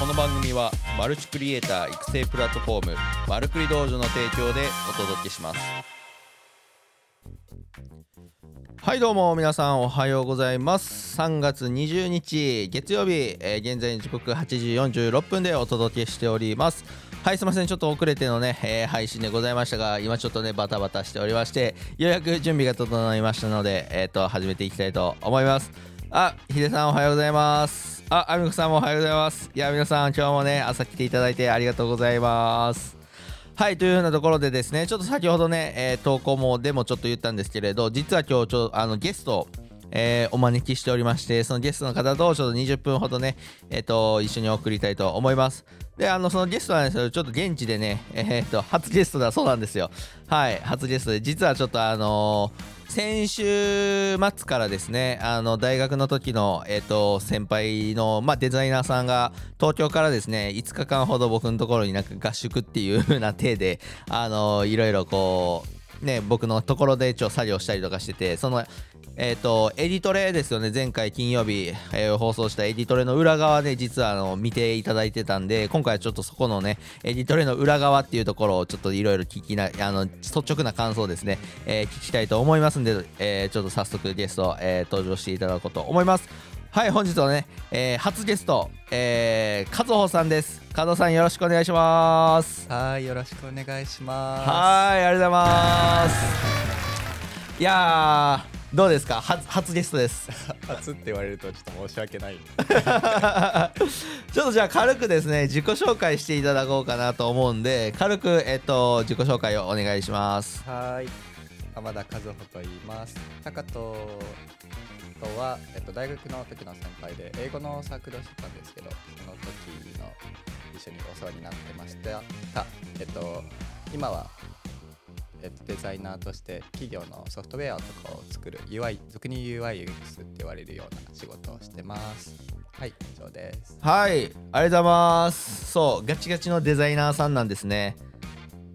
この番組はマルチクリエイター育成プラットフォームマルクリ道場の提供でお届けします。はいどうも皆さんおはようございます。3月20日月曜日、えー現在時刻8時46分でお届けしております。はいすいませんちょっと遅れてのね、えー配信でございましたが今ちょっとねバタバタしておりましてようやく準備が整いましたのでえっ、と始めていきたいと思います。あヒデさんおはようございます。あアミコさんもおはようございます。いや皆さん今日もね朝来ていただいてありがとうございます。はいというようなところでですねちょっと先ほどね、えー投稿もでもちょっと言ったんですけれど実は今日ちょあのゲストえーお招きしておりましてそのゲストの方とちょっと20分ほどねえっ、と一緒に送りたいと思います。であのそのゲストなんですけどちょっと現地でねえっ、と初ゲストだそうなんですよ。はい初ゲストで実はちょっとあのー先週末からですねあの大学の時の、えっと先輩の、まあ、デザイナーさんが東京からですね5日間ほど僕のところになんか合宿っていう風な体であのいろいろこうね僕のところで一応作業したりとかしててそのえっ、とエディトレですよね。前回金曜日、えー放送したエディトレの裏側で実はあの見ていただいてたんで今回はちょっとそこのねエディトレの裏側っていうところをちょっといろいろ聞きなあの率直な感想をですね、えー聞きたいと思いますんで、えーちょっと早速ゲスト、えー登場していただこうと思います。はい本日はね、えー初ゲスト、えー、和穂さんです。和穂さんよろしくお願いします。はい、よろしくお願いします。はいありがとうございます。いやーどうですか？初初ゲストです 初って言われるとちょっと申し訳ない。ちょっとじゃあ軽くですね自己紹介していただこうかなと思うんで軽くえっと自己紹介をお願いしますはい、浜田和穂と言います。高ととは、えっと、大学の時の先輩で英語のサークルをしてたんですけど、その時の一緒にお世話になってました。たえっと、今は、えっと、デザイナーとして企業のソフトウェアとかを作る UI、俗に UI、UX って言われるような仕事をしてます。はい、以上です。はいありがとうございますそうガチガチのデザイナーさんなんですね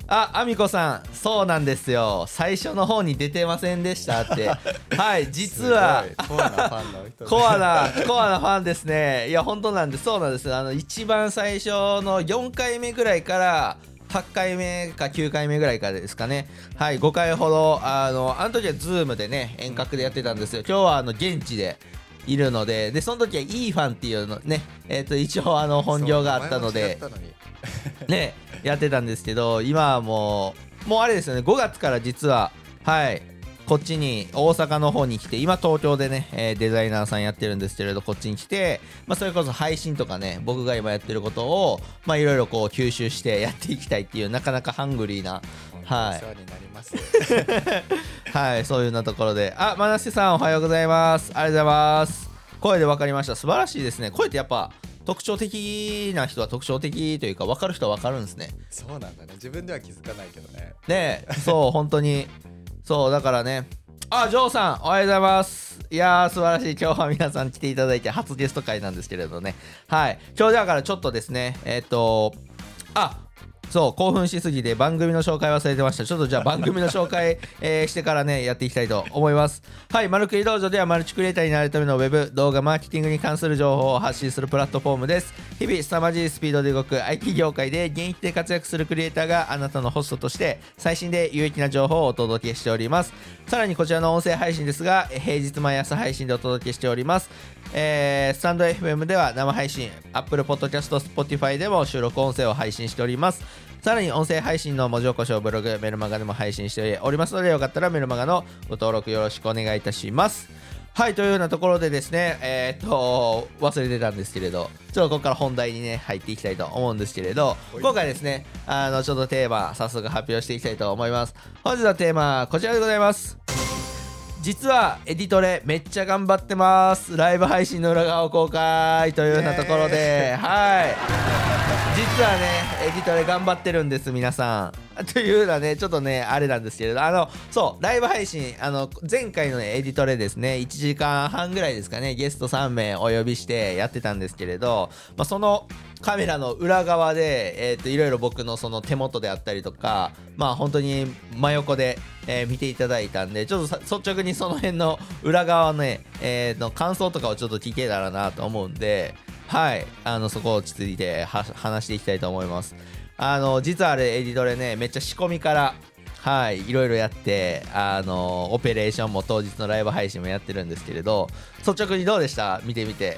あアミコさんそうなんですよ最初の方に出てませんでしたって はい実はコアなファンの人でコアな、コアなファンですね。いや、本当なんです。そうなんです。あの、一番最初の4回目ぐらいから、8回目か9回目ぐらいからですかね。はい、5回ほど、あの、あの時はズームでね、遠隔でやってたんですよ。今日は、あの、現地で。いるのででその時はいいファンっていうのねえっ、と一応あの本業があったのでのに ねやってたんですけど今はもうもうあれですよね5月から実ははいこっちに大阪の方に来て今東京でね、えーデザイナーさんやってるんですけれどこっちに来て、まあ、それこそ配信とかね僕が今やってることをまあいろいろこう吸収してやっていきたいっていうなかなかハングリーなはい。はいそういうようなところで。あ真瀬さんおはようございます。ありがとうございます。声で分かりました。素晴らしいですね。声ってやっぱ特徴的な人は特徴的というか分かる人は分かるんですね。そうなんだね。自分では気づかないけどね。ねえそう本当に そうだからね。あジョーさんおはようございます。いやー素晴らしい。今日は皆さん来ていただいて初ゲスト会なんですけれどね。はい。今日だからちょっとですねえっ、とあそう興奮しすぎて番組の紹介忘れてました。ちょっとじゃあ番組の紹介、えーしてからねやっていきたいと思います。はいマルクリ道場ではマルチクリエイターになるためのウェブ動画マーケティングに関する情報を発信するプラットフォームです。日々凄まじいスピードで動く IT 業界で現役で活躍するクリエイターがあなたのホストとして最新で有益な情報をお届けしております。さらにこちらの音声配信ですが平日毎朝配信でお届けしております。えースタンド FM では生配信 Apple Podcast、Spotify でも収録音声を配信しておりますさらに音声配信の文字起こしをブログ、メルマガでも配信しておりますのでよかったらメルマガのご登録よろしくお願いいたします。はいというようなところでですねえーっと忘れてたんですけれどちょっとここから本題にね入っていきたいと思うんですけれどはい。今回ですねあのちょっとテーマ早速発表していきたいと思います。本日のテーマはこちらでございます。実はエディトレめっちゃ頑張ってます。ライブ配信の裏側を公開というようなところではい実はねエディトレ頑張ってるんです皆さん。というようなねちょっとねあれなんですけれどあのそうライブ配信あの前回の、ね、エディトレですね1時間半ぐらいですかねゲスト3名お呼びしてやってたんですけれど、まあ、そのカメラの裏側で、えー、といろいろ僕のその手元であったりとかまあ本当に真横で、えー見ていただいたんでちょっと率直にその辺の裏側のね、えーの感想とかをちょっと聞けたらなと思うんではい。あのそこを落ち着いては話していきたいと思います。あの実はあれエディトレねめっちゃ仕込みからはいいろいろやってあのオペレーションも当日のライブ配信もやってるんですけれど率直にどうでした？見てみて。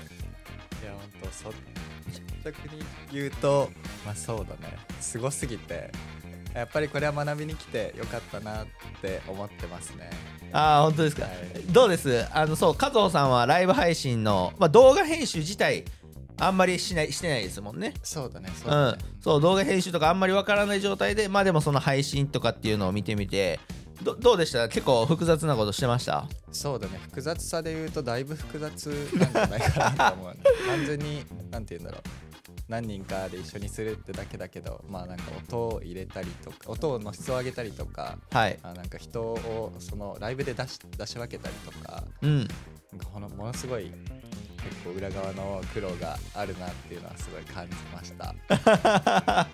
いや本当そ率直に言うとまあそうだね。すごすぎてやっぱりこれは学びに来てよかったなって思ってますね。ああ本当ですか、はい。どうです？あのそう加藤さんはライブ配信の、まあ、動画編集自体あんまりしないしてないですもんね。そうだねそううんだね、、そう動画編集とかあんまりわからない状態でまあでもその配信とかっていうのを見てみてどどうでした？結構複雑なことしてました？そうだね。複雑さで言うとだいぶ複雑なんじゃないかなと思うね。単純になんて言うんだろう。何人かで一緒にするってだけだけどまあなんか音を入れたりとか音の質を上げたりとかはい。あなんか人をそのライブで出し出し分けたりとかうん。なんかこのものすごい結構裏側の苦労があるなっていうのはすごい感じました。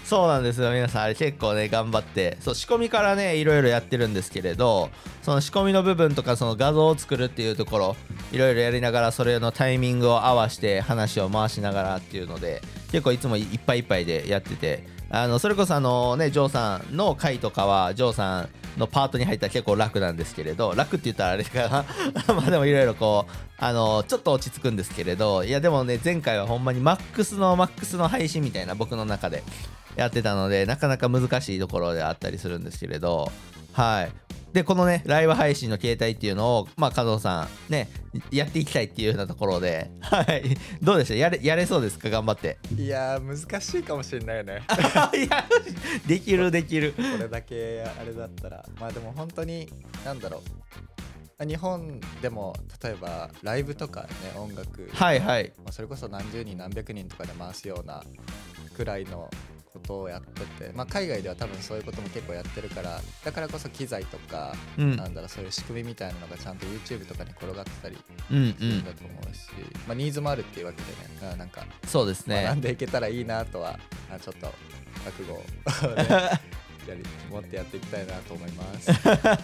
そうなんですよ。皆さんあれ結構ね頑張って。そう仕込みからねいろいろやってるんですけれどその仕込みの部分とかその画像を作るっていうところいろいろやりながらそれのタイミングを合わして話を回しながらっていうので結構いつもいっぱいいっぱいでやっててあのそれこそあのねジョーさんの回とかはジョーさんのパートに入ったら結構楽なんですけれど楽って言ったらあれかな。まあでもいろいろこうあのちょっと落ち着くんですけれどいやでもね前回はほんまにマックスのマックスの配信みたいな僕の中でやってたのでなかなか難しいところであったりするんですけれどはい。でこのねライブ配信の形態っていうのをまあ加藤さんねやっていきたいっていうようなところで。はい。どうでした？やれやれそうですか？頑張って。いやー難しいかもしれないよね。いやできるできる。これだけあれだったら。まあでも本当になんだろう。日本でも例えばライブとかね音楽。はいはい。まあそれこそ何十人何百人とかで回すようなくらいのことをやってて、まあ、海外では多分そういうことも結構やってるからだからこそ機材とか、うん。なんだろうそういう仕組みみたいなのがちゃんと YouTube とかに転がってたりうんうん。するんだと思うし、まあ、ニーズもあるっていうわけでねだからなんかそうですね。学んでいけたらいいなとは、あちょっと覚悟を、ね、やり持ってやっていきたいなと思います。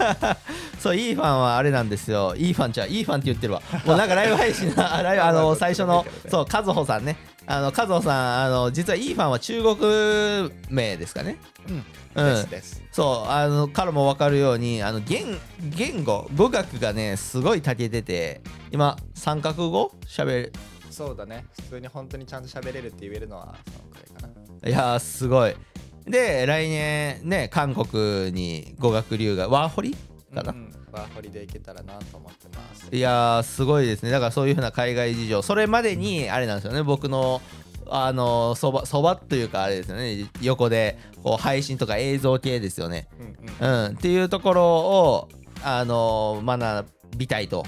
そういいファンはあれなんですよ。いいファンじゃいいファンって言ってるわ。もうなんかライブ配信のあ ライブあの最初のそう和穂さんねあの和穂さんあの実はいいファンは中国名ですかね。うん、うん。ですです。そうあのからも分かるようにあの言言語語学がねすごい長けてて今三角語？しゃべる？そうだね。普通に本当にちゃんと喋れるって言えるのはそのくらいかな。いやーすごい。で来年ね韓国に語学留学ワーホリ？かな、うん、ワーホリで行けたらなと思ってます。いやーすごいですね。だからそういうふうな海外事情。それまでにあれなんですよね。僕のあのそばそばというかあれですよね。横でこう配信とか映像系ですよね。うんうんうん。っていうところをあの学びたいと。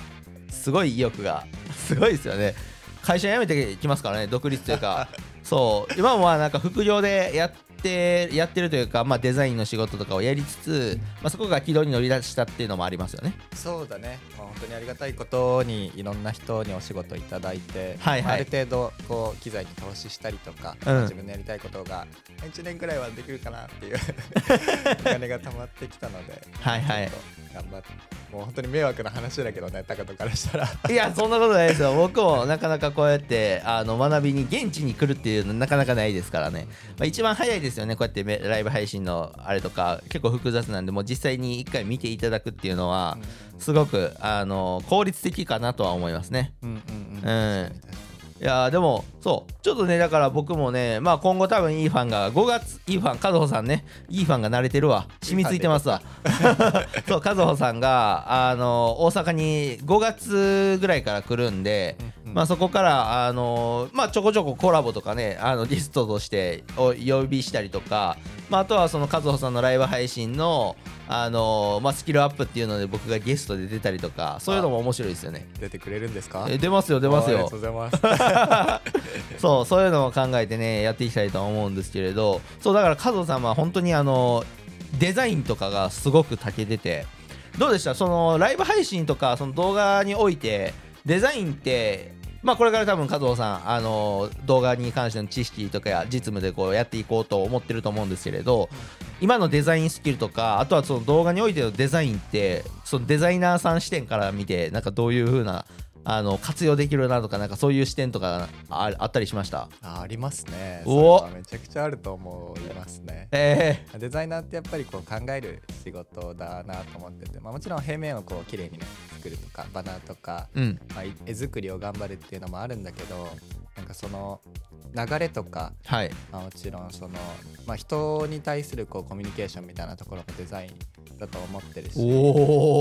すごい意欲が。すごいですよね。会社辞めてきますからね。独立というか。そう。今もまあなんか副業でやってやってるというか、まあ、デザインの仕事とかをやりつつ、まあ、そこが軌道に乗り出したっていうのもありますよね。そうだね、まあ、本当にありがたいことにいろんな人にお仕事いただいて、はいはい。まあある程度こう機材に投資したりとか、うん。まあ自分のやりたいことが1年くらいはできるかなっていう お金が貯まってきたのではいはい。頑張ってもう本当に迷惑な話だけどね高人からしたら。いやそんなことないですよ。僕もなかなかこうやってあの学びに現地に来るっていうのなかなかないですからね、まあ、一番早いですよね。こうやってめライブ配信のあれとか結構複雑なんでもう実際に一回見ていただくっていうのはすごくあの効率的かなとは思いますね。うんうんうん。うん。いやーでもそう。ちょっとねだから僕もねまあ今後多分いいファンが5月いいファン和穂さんね。いいファンが慣れてるわ。染みついてますわ。そう和穂さんがあの大阪に5月ぐらいから来るんで、まあそこからあのまあちょこちょこコラボとかねあのゲストとしてお呼びしたりとか、まあ、あとはその和穂さんのライブ配信のあのまあ、スキルアップっていうので僕がゲストで出たりとかそういうのも面白いですよね。出てくれるんですか？え出ますよ出ますよ。ありがとうございます。そうそういうのも考えてねやっていきたいと思うんですけれどそうだから加藤さんは本当にあのデザインとかがすごく長けててどうでした？そのライブ配信とかその動画においてデザインってまあこれから多分加藤さんあの動画に関しての知識とかや実務でこうやっていこうと思ってると思うんですけれど今のデザインスキルとかあとはその動画においてのデザインってそのデザイナーさん視点から見てなんかどういう風なあの活用できるなとかなんかそういう視点とかああったりしました？あありますね。お！めちゃくちゃあると思いますね。えデザイナーってやっぱりこう考える仕事だなと思ってて、まあ、もちろん平面をこう綺麗にね作るとかバナーとか、ー、うん。まあ、絵作りを頑張るっていうのもあるんだけどなんかその流れとか、はい。まあ、もちろんその、まあ、人に対するこうコミュニケーションみたいなところもデザインだと思ってるし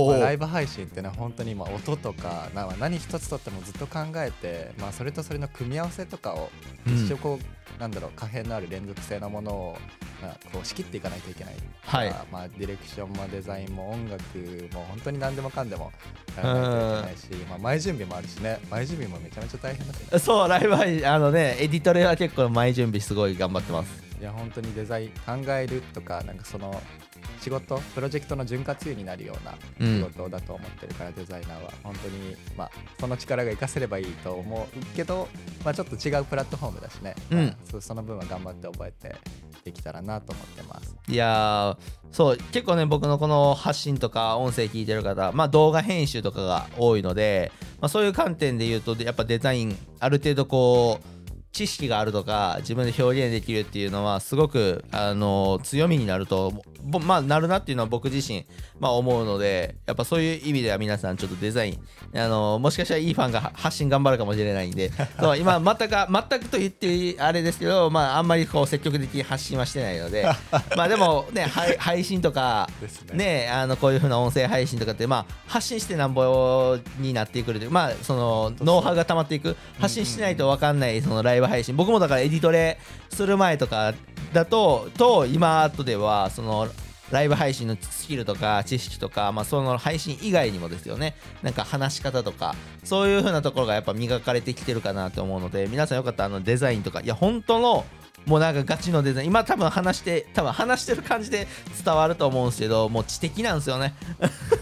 まあライブ配信ってね本当に今音とかな何一つとってもずっと考えて、まあ、それとそれの組み合わせとかをうん。一生こう、なんだろう可変のある連続性のものを、まあ、こう仕切っていかないといけないはい。まあ、ディレクションもデザインも音楽も本当に何でもかんでもやらないといけないし、まあ、前準備もあるしね。前準備もめちゃめちゃ大変だしそうライブ配信あのねエディトレは結構前準備すごい頑張ってます。いや本当にデザイン考えるとかなんかその仕事プロジェクトの潤滑油になるようなうん。仕事だと思ってるから、デザイナーは。本当にまあその力が活かせればいいと思うけど、まあ、ちょっと違うプラットフォームだしね、うん。まあそその分は頑張って覚えてできたらなと思ってます。いやそう結構ね僕のこの発信とか音声聞いてる方まあ動画編集とかが多いので、まあ、そういう観点で言うとやっぱデザインある程度こう知識があるとか自分で表現できるっていうのはすごくあの強みになるとぼまあなるなっていうのは僕自身、まあ、思うのでやっぱそういう意味では皆さんちょっとデザインあのもしかしたらいいファンがは発信頑張るかもしれないんで そう今全く全くと言ってあれですけど、まあ、あんまりこう積極的に発信はしてないので まあでもね配配信とかね。ねあのこういう風な音声配信とかってまあ発信してなんぼになってくるというまあそのノウハウが溜まっていく。発信しないと分かんないそのライブ配信。僕もだからエディトレする前とかだとと今後ではそのライブ配信のスキルとか知識とか、まあ、その配信以外にもですよね。なんか話し方とかそういう風なところがやっぱ磨かれてきてるかなと思うので皆さんよかったらあのデザインとかいや本当のもうなんかガチのデザイン。今多分話して多分話してる感じで伝わると思うんですけどもう知的なんですよね。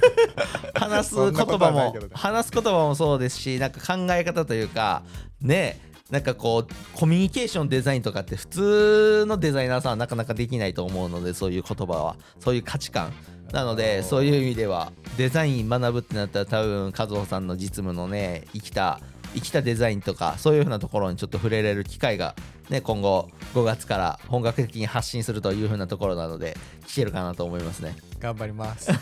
話す言葉も話す言葉もそうですしなんか考え方というかねなんかこうコミュニケーションデザインとかって普通のデザイナーさんはなかなかできないと思うのでそういう言葉はそういう価値観なのでそういう意味ではデザイン学ぶってなったら多分和穂さんの実務のね生きた生きたデザインとかそういう風なところにちょっと触れれる機会がね今後5月から本格的に発信するという風なところなので聞けるかなと思いますね。頑張ります。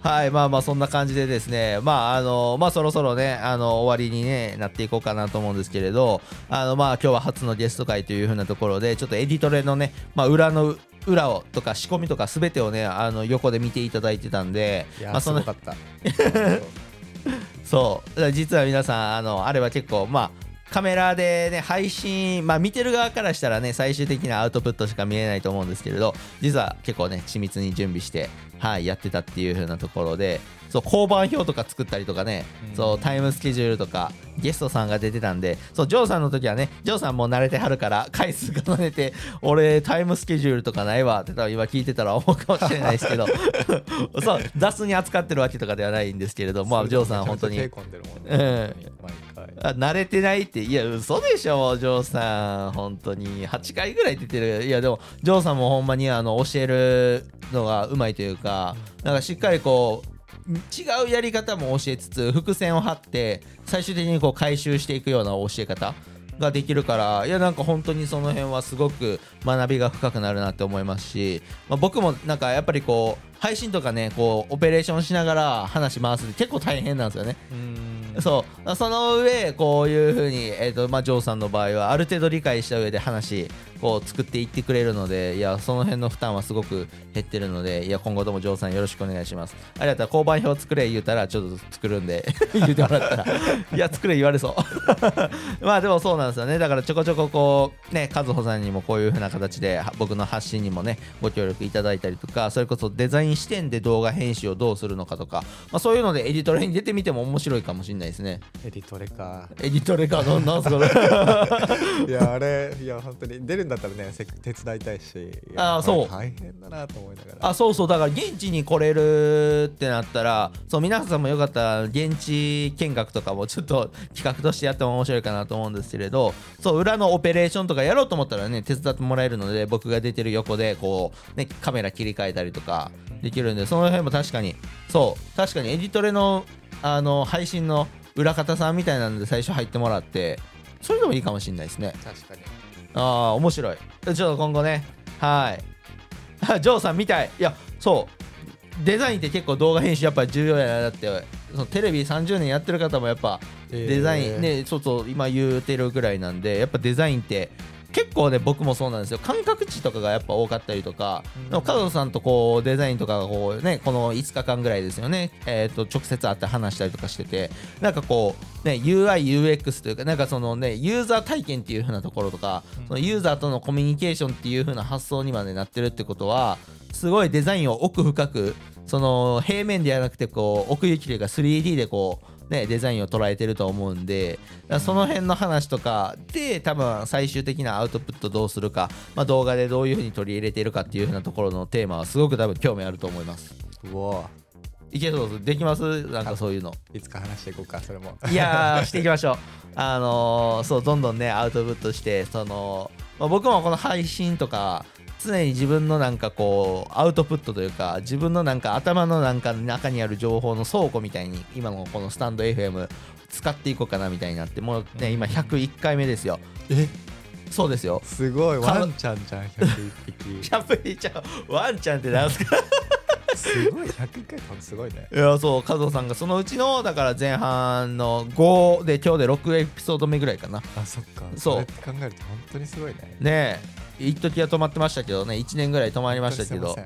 はいまあまあそんな感じでですねまああのまあそろそろねあの終わりに、ね、なっていこうかなと思うんですけれどあのまあ今日は初のゲスト会という風なところでちょっとエディトレのね、まあ、裏の裏をとか仕込みとか全てをねあの横で見ていただいてたんでいや、まあ、そのすごかった。そう。実は皆さんあのあれは結構まあカメラでね配信まあ見てる側からしたらね最終的なアウトプットしか見えないと思うんですけれど実は結構ね緻密に準備してはいやってたっていう風なところでそう交番表とか作ったりとかね、うん。そうタイムスケジュールとかゲストさんが出てたんでそうジョーさんの時はねジョーさんもう慣れてはるから回数重ねて俺タイムスケジュールとかないわって多分今聞いてたら思うかもしれないですけど そう雑に扱ってるわけとかではないんですけれどまあジョーさん本当にんあ慣れてないっていや嘘でしょもうジョーさん。本当に。8回ぐらい出てる。いやでもジョーさんもほんまにあの教えるのがうまいというかなんかしっかりこう違うやり方も教えつつ伏線を張って最終的にこう回収していくような教え方ができるからいやなんか本当にその辺はすごく学びが深くなるなって思いますし、まあ、僕もなんかやっぱりこう配信とかねこうオペレーションしながら話回すって結構大変なんですよね。うん。そう。その上こういうふうに、えーとまあ、ジョーさんの場合はある程度理解した上で話こう作っていってくれるのでいやその辺の負担はすごく減ってるのでいや今後ともジョーさんよろしくお願いします。あれだったら交番表作れ言うたらちょっと作るんで 言ってもらったら。いや作れ言われそう。まあでもそうなんですよね。だからちょこちょここうね和穂さんにもこういうふうな形では僕の発信にもねご協力いただいたりとかそれこそデザイン視点で動画編集をどうするのかとか、まあ、そういうのでエディトレに出てみても面白いかもしれないですね。エディトレか。エディトレかなんなんすかね。いやあれいや本当に出るんだったらねせ手伝いたいしあーそう。大変だなと思いながら。あそうそうだから現地に来れるってなったらそう皆さんもよかったら現地見学とかもちょっと企画としてやっても面白いかなと思うんですけれどそう裏のオペレーションとかやろうと思ったらね手伝ってもらえるので僕が出てる横でこう、ね、カメラ切り替えたりとかできるんでその辺も確かにそう確かにエディトレのあの配信の裏方さんみたいなので最初入ってもらってそれでもいいかもしれないですね。確かに。ああ面白い。ちょっと今後ねはい。ジョーさんみたい。いやそう。デザインって結構動画編集やっぱり重要やなだって。そのテレビ30年やってる方もやっぱデザイン、えーねそうそう今言うてるぐらいなんでやっぱデザインって結構ね僕もそうなんですよ。感覚値とかがやっぱ多かったりとか、うん。加藤さんとこうデザインとかがこうねこの5日間ぐらいですよね、えー、と直接会って話したりとかしててなんかこうね UIUX というかなんかそのねユーザー体験っていう風なところとか、うん。そのユーザーとのコミュニケーションっていう風な発想にまでなってるってことはすごいデザインを奥深くその平面ではなくてこう奥行きというか 3D でこうね、デザインを捉えてると思うんでその辺の話とかで多分最終的なアウトプットどうするか、まあ、動画でどういうふうに取り入れているかっていうふうなところのテーマはすごく多分興味あると思います。うわ。いけそうですできます？なんかそういうの。いつか話していこうかそれも。いやーしていきましょう。あのーそうどんどんねアウトプットしてその、まあ、僕もこの配信とか常に自分のなんかこうアウトプットというか自分のなんか頭のなんか中にある情報の倉庫みたいに今のこのスタンド FM 使っていこうかなみたいになってもうね今101回目ですよ。え？そうですよ。すごい。かワンちゃんじゃん101匹。100匹ちゃうワンちゃんってなんすか？すごい101回ってすごいね。いやそう加藤さんがそのうちのだから前半の5で今日で6エピソード目ぐらいかな。あそっか。そう。れって考えると本当にすごいね。ねえ。一時は止まってましたけどね。1年ぐらい止まりましたけど。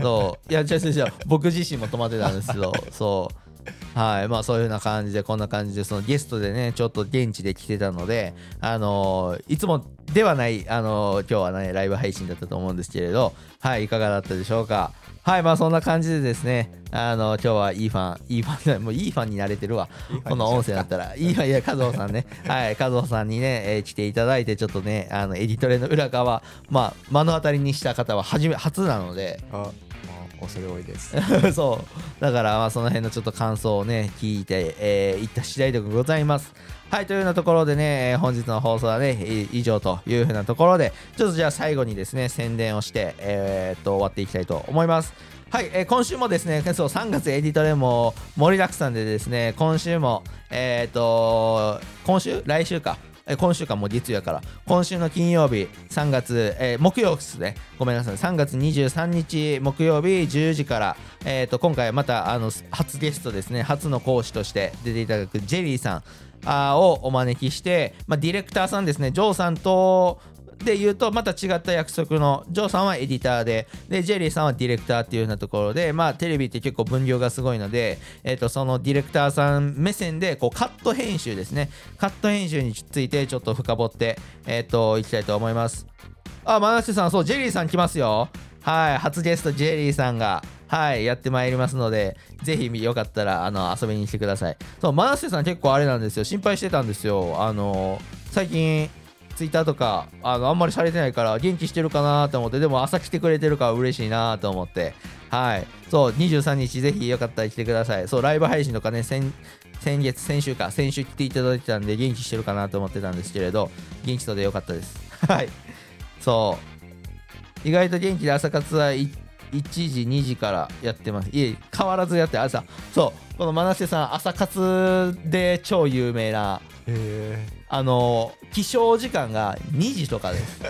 そう。いや違う違う違う。僕自身も止まってたんですけど。そう はいまあそういうような感じでこんな感じでそのゲストでねちょっと現地で来てたのであのーいつもではないあのー今日はねライブ配信だったと思うんですけれどはいいかがだったでしょうか？はいまあそんな感じでですねあの今日はいいファンいいファンもういいファンになれてるわ。この音声だったら。いいファンいや加藤さんね。はい加藤さんにね、えー来ていただいてちょっとねあのエディトレの裏側まあ目の当たりにした方は初め初なので恐れ多いです。そう。だからまあその辺のちょっと感想をね聞いて、えー、いった次第でございます。はいというようなところでね、え本日の放送はね以上というふうなところでちょっとじゃあ最後にですね宣伝をしてえーっと終わっていきたいと思います。はい、えー今週もですね、そう3月エディトレも盛りだくさんでですね、今週も、えーっと、今週？来週か。え今週間も月曜から今週の金曜日3月、えー木曜ですね。ごめんなさい。3月23日木曜日10時から、えー、と今回またあの初ゲストですね。初の講師として出ていただくジェリーさんをお招きして、まあ、ディレクターさんですね。ジョーさんとで言うとまた違った約束のジョーさんはエディターででジェリーさんはディレクターっていうようなところでまあテレビって結構分量がすごいので、えー、とそのディレクターさん目線でこうカット編集ですねカット編集についてちょっと深掘ってえっ、といきたいと思います。あマナスさんそうジェリーさん来ますよ。はい初ゲストジェリーさんがはいやってまいりますのでぜひよかったらあの遊びに来てください。そうマナスさん結構あれなんですよ。心配してたんですよ。あの最近ツイッターとかあのあんまりされてないから元気してるかなと思ってでも朝来てくれてるから嬉しいなと思って。はい。そう23日ぜひよかったら来てください。そうライブ配信とかね先月先週か先週来ていただいてたんで元気してるかなと思ってたんですけれど元気そうでよかったです。はい。そう。意外と元気で朝活は行っ1時2時からやってます。いえ変わらずやって朝そうこの真瀬さん朝活で超有名なへあの起床時間が2時とかです。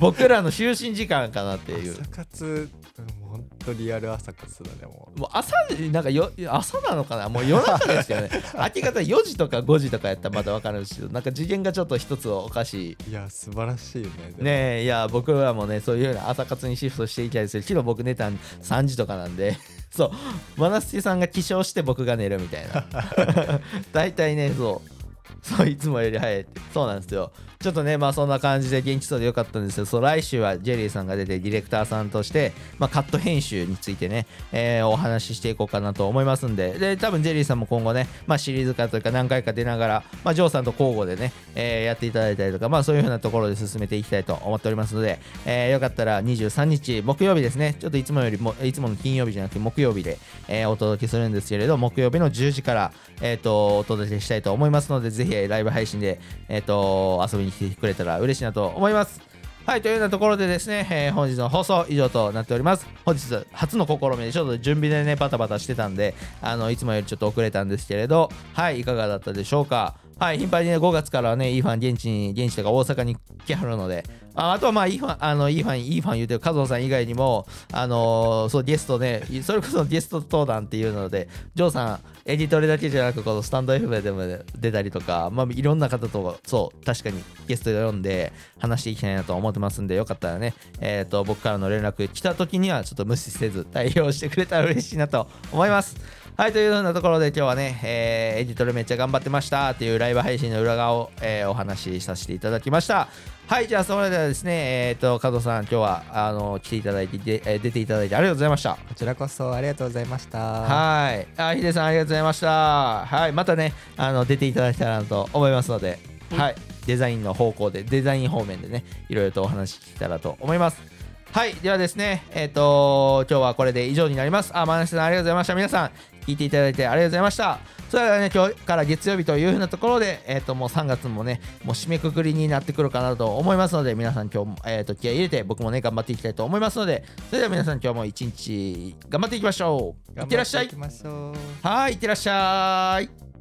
僕らの就寝時間かなってえいう。朝活もうほんとリアル朝活だねももう朝なんかよ朝なのかな？もう夜中ですよね。明け方4時とか5時とかやったらまだ分かるんですけどなんか次元がちょっと一つおかしういや素晴らしいねねえいや僕らもねそういうような朝活にシフトしていきたいですけど昨日僕寝たん3時とかなんで。そう。真夏さんが起床して僕が寝るみたいな。大体ねそう。そういつもより早いって。そうなんですよちょっとねまあそんな感じで元気そうでよかったんですけどそう来週はジェリーさんが出てディレクターさんとして、まあ、カット編集についてね、えーお話ししていこうかなと思いますんで。で多分ジェリーさんも今後ね、まあ、シリーズ化というか何回か出ながら、まあ、ジョーさんと交互でね、えーやっていただいたりとか、まあ、そういうふうなところで進めていきたいと思っておりますので、えーよかったら23日木曜日ですね。ちょっといつもよりもいつもの金曜日じゃなくて木曜日で、えーお届けするんですけれど木曜日の10時から、えー、とお届けしたいと思いますのでぜひライブ配信で、えー、と遊びに来てくれたら嬉しいなと思います。はいというようなところでですね、えー本日の放送以上となっております。本日初の試みでちょっと準備でねバタバタしてたんであのいつもよりちょっと遅れたんですけれどはいいかがだったでしょうか。はい頻繁にね5月からはねいいファン現地に現地とか大阪に来はるのでああとはまあイーファンあのイーファンイーファン言うてる加藤さん以外にもあのーそうゲストねそれこそゲスト登壇っていうのでジョーさんエディトリだけじゃなくこのスタンド FM でも出たりとかまあいろんな方とそう確かにゲストで呼んで話していきたいなと思ってますんでよかったらねえっ、と僕からの連絡来た時にはちょっと無視せず対応してくれたら嬉しいなと思います。はいというようなところで今日はね、えーエディトルめっちゃ頑張ってましたっていうライブ配信の裏側を、えーお話しさせていただきました。はいじゃあそれではですねえっ、と加藤さん今日はあの来ていただいてで、えー出ていただいてありがとうございましたこちらこそありがとうございましたはい。あ、ヒデさんありがとうございました。はい。またね、あの出ていただけたらなと思いますので、はい。デザインの方向で、デザイン方面でね、いろいろとお話聞けたらと思います。はい。ではですね、えっ、と、今日はこれで以上になります。あ、マナシさんありがとうございました。皆さん、聞いていただいてありがとうございました。それではね、今日から月曜日というふうなところで、えっ、と、もう3月もね、もう締めくくりになってくるかなと思いますので、皆さん今日も、えっ、と、気合い入れて、僕もね、頑張っていきたいと思いますので、それでは皆さん今日も一日頑張っていきましょう。いってらっしゃいいき。ましょうはい、いってらっしゃい。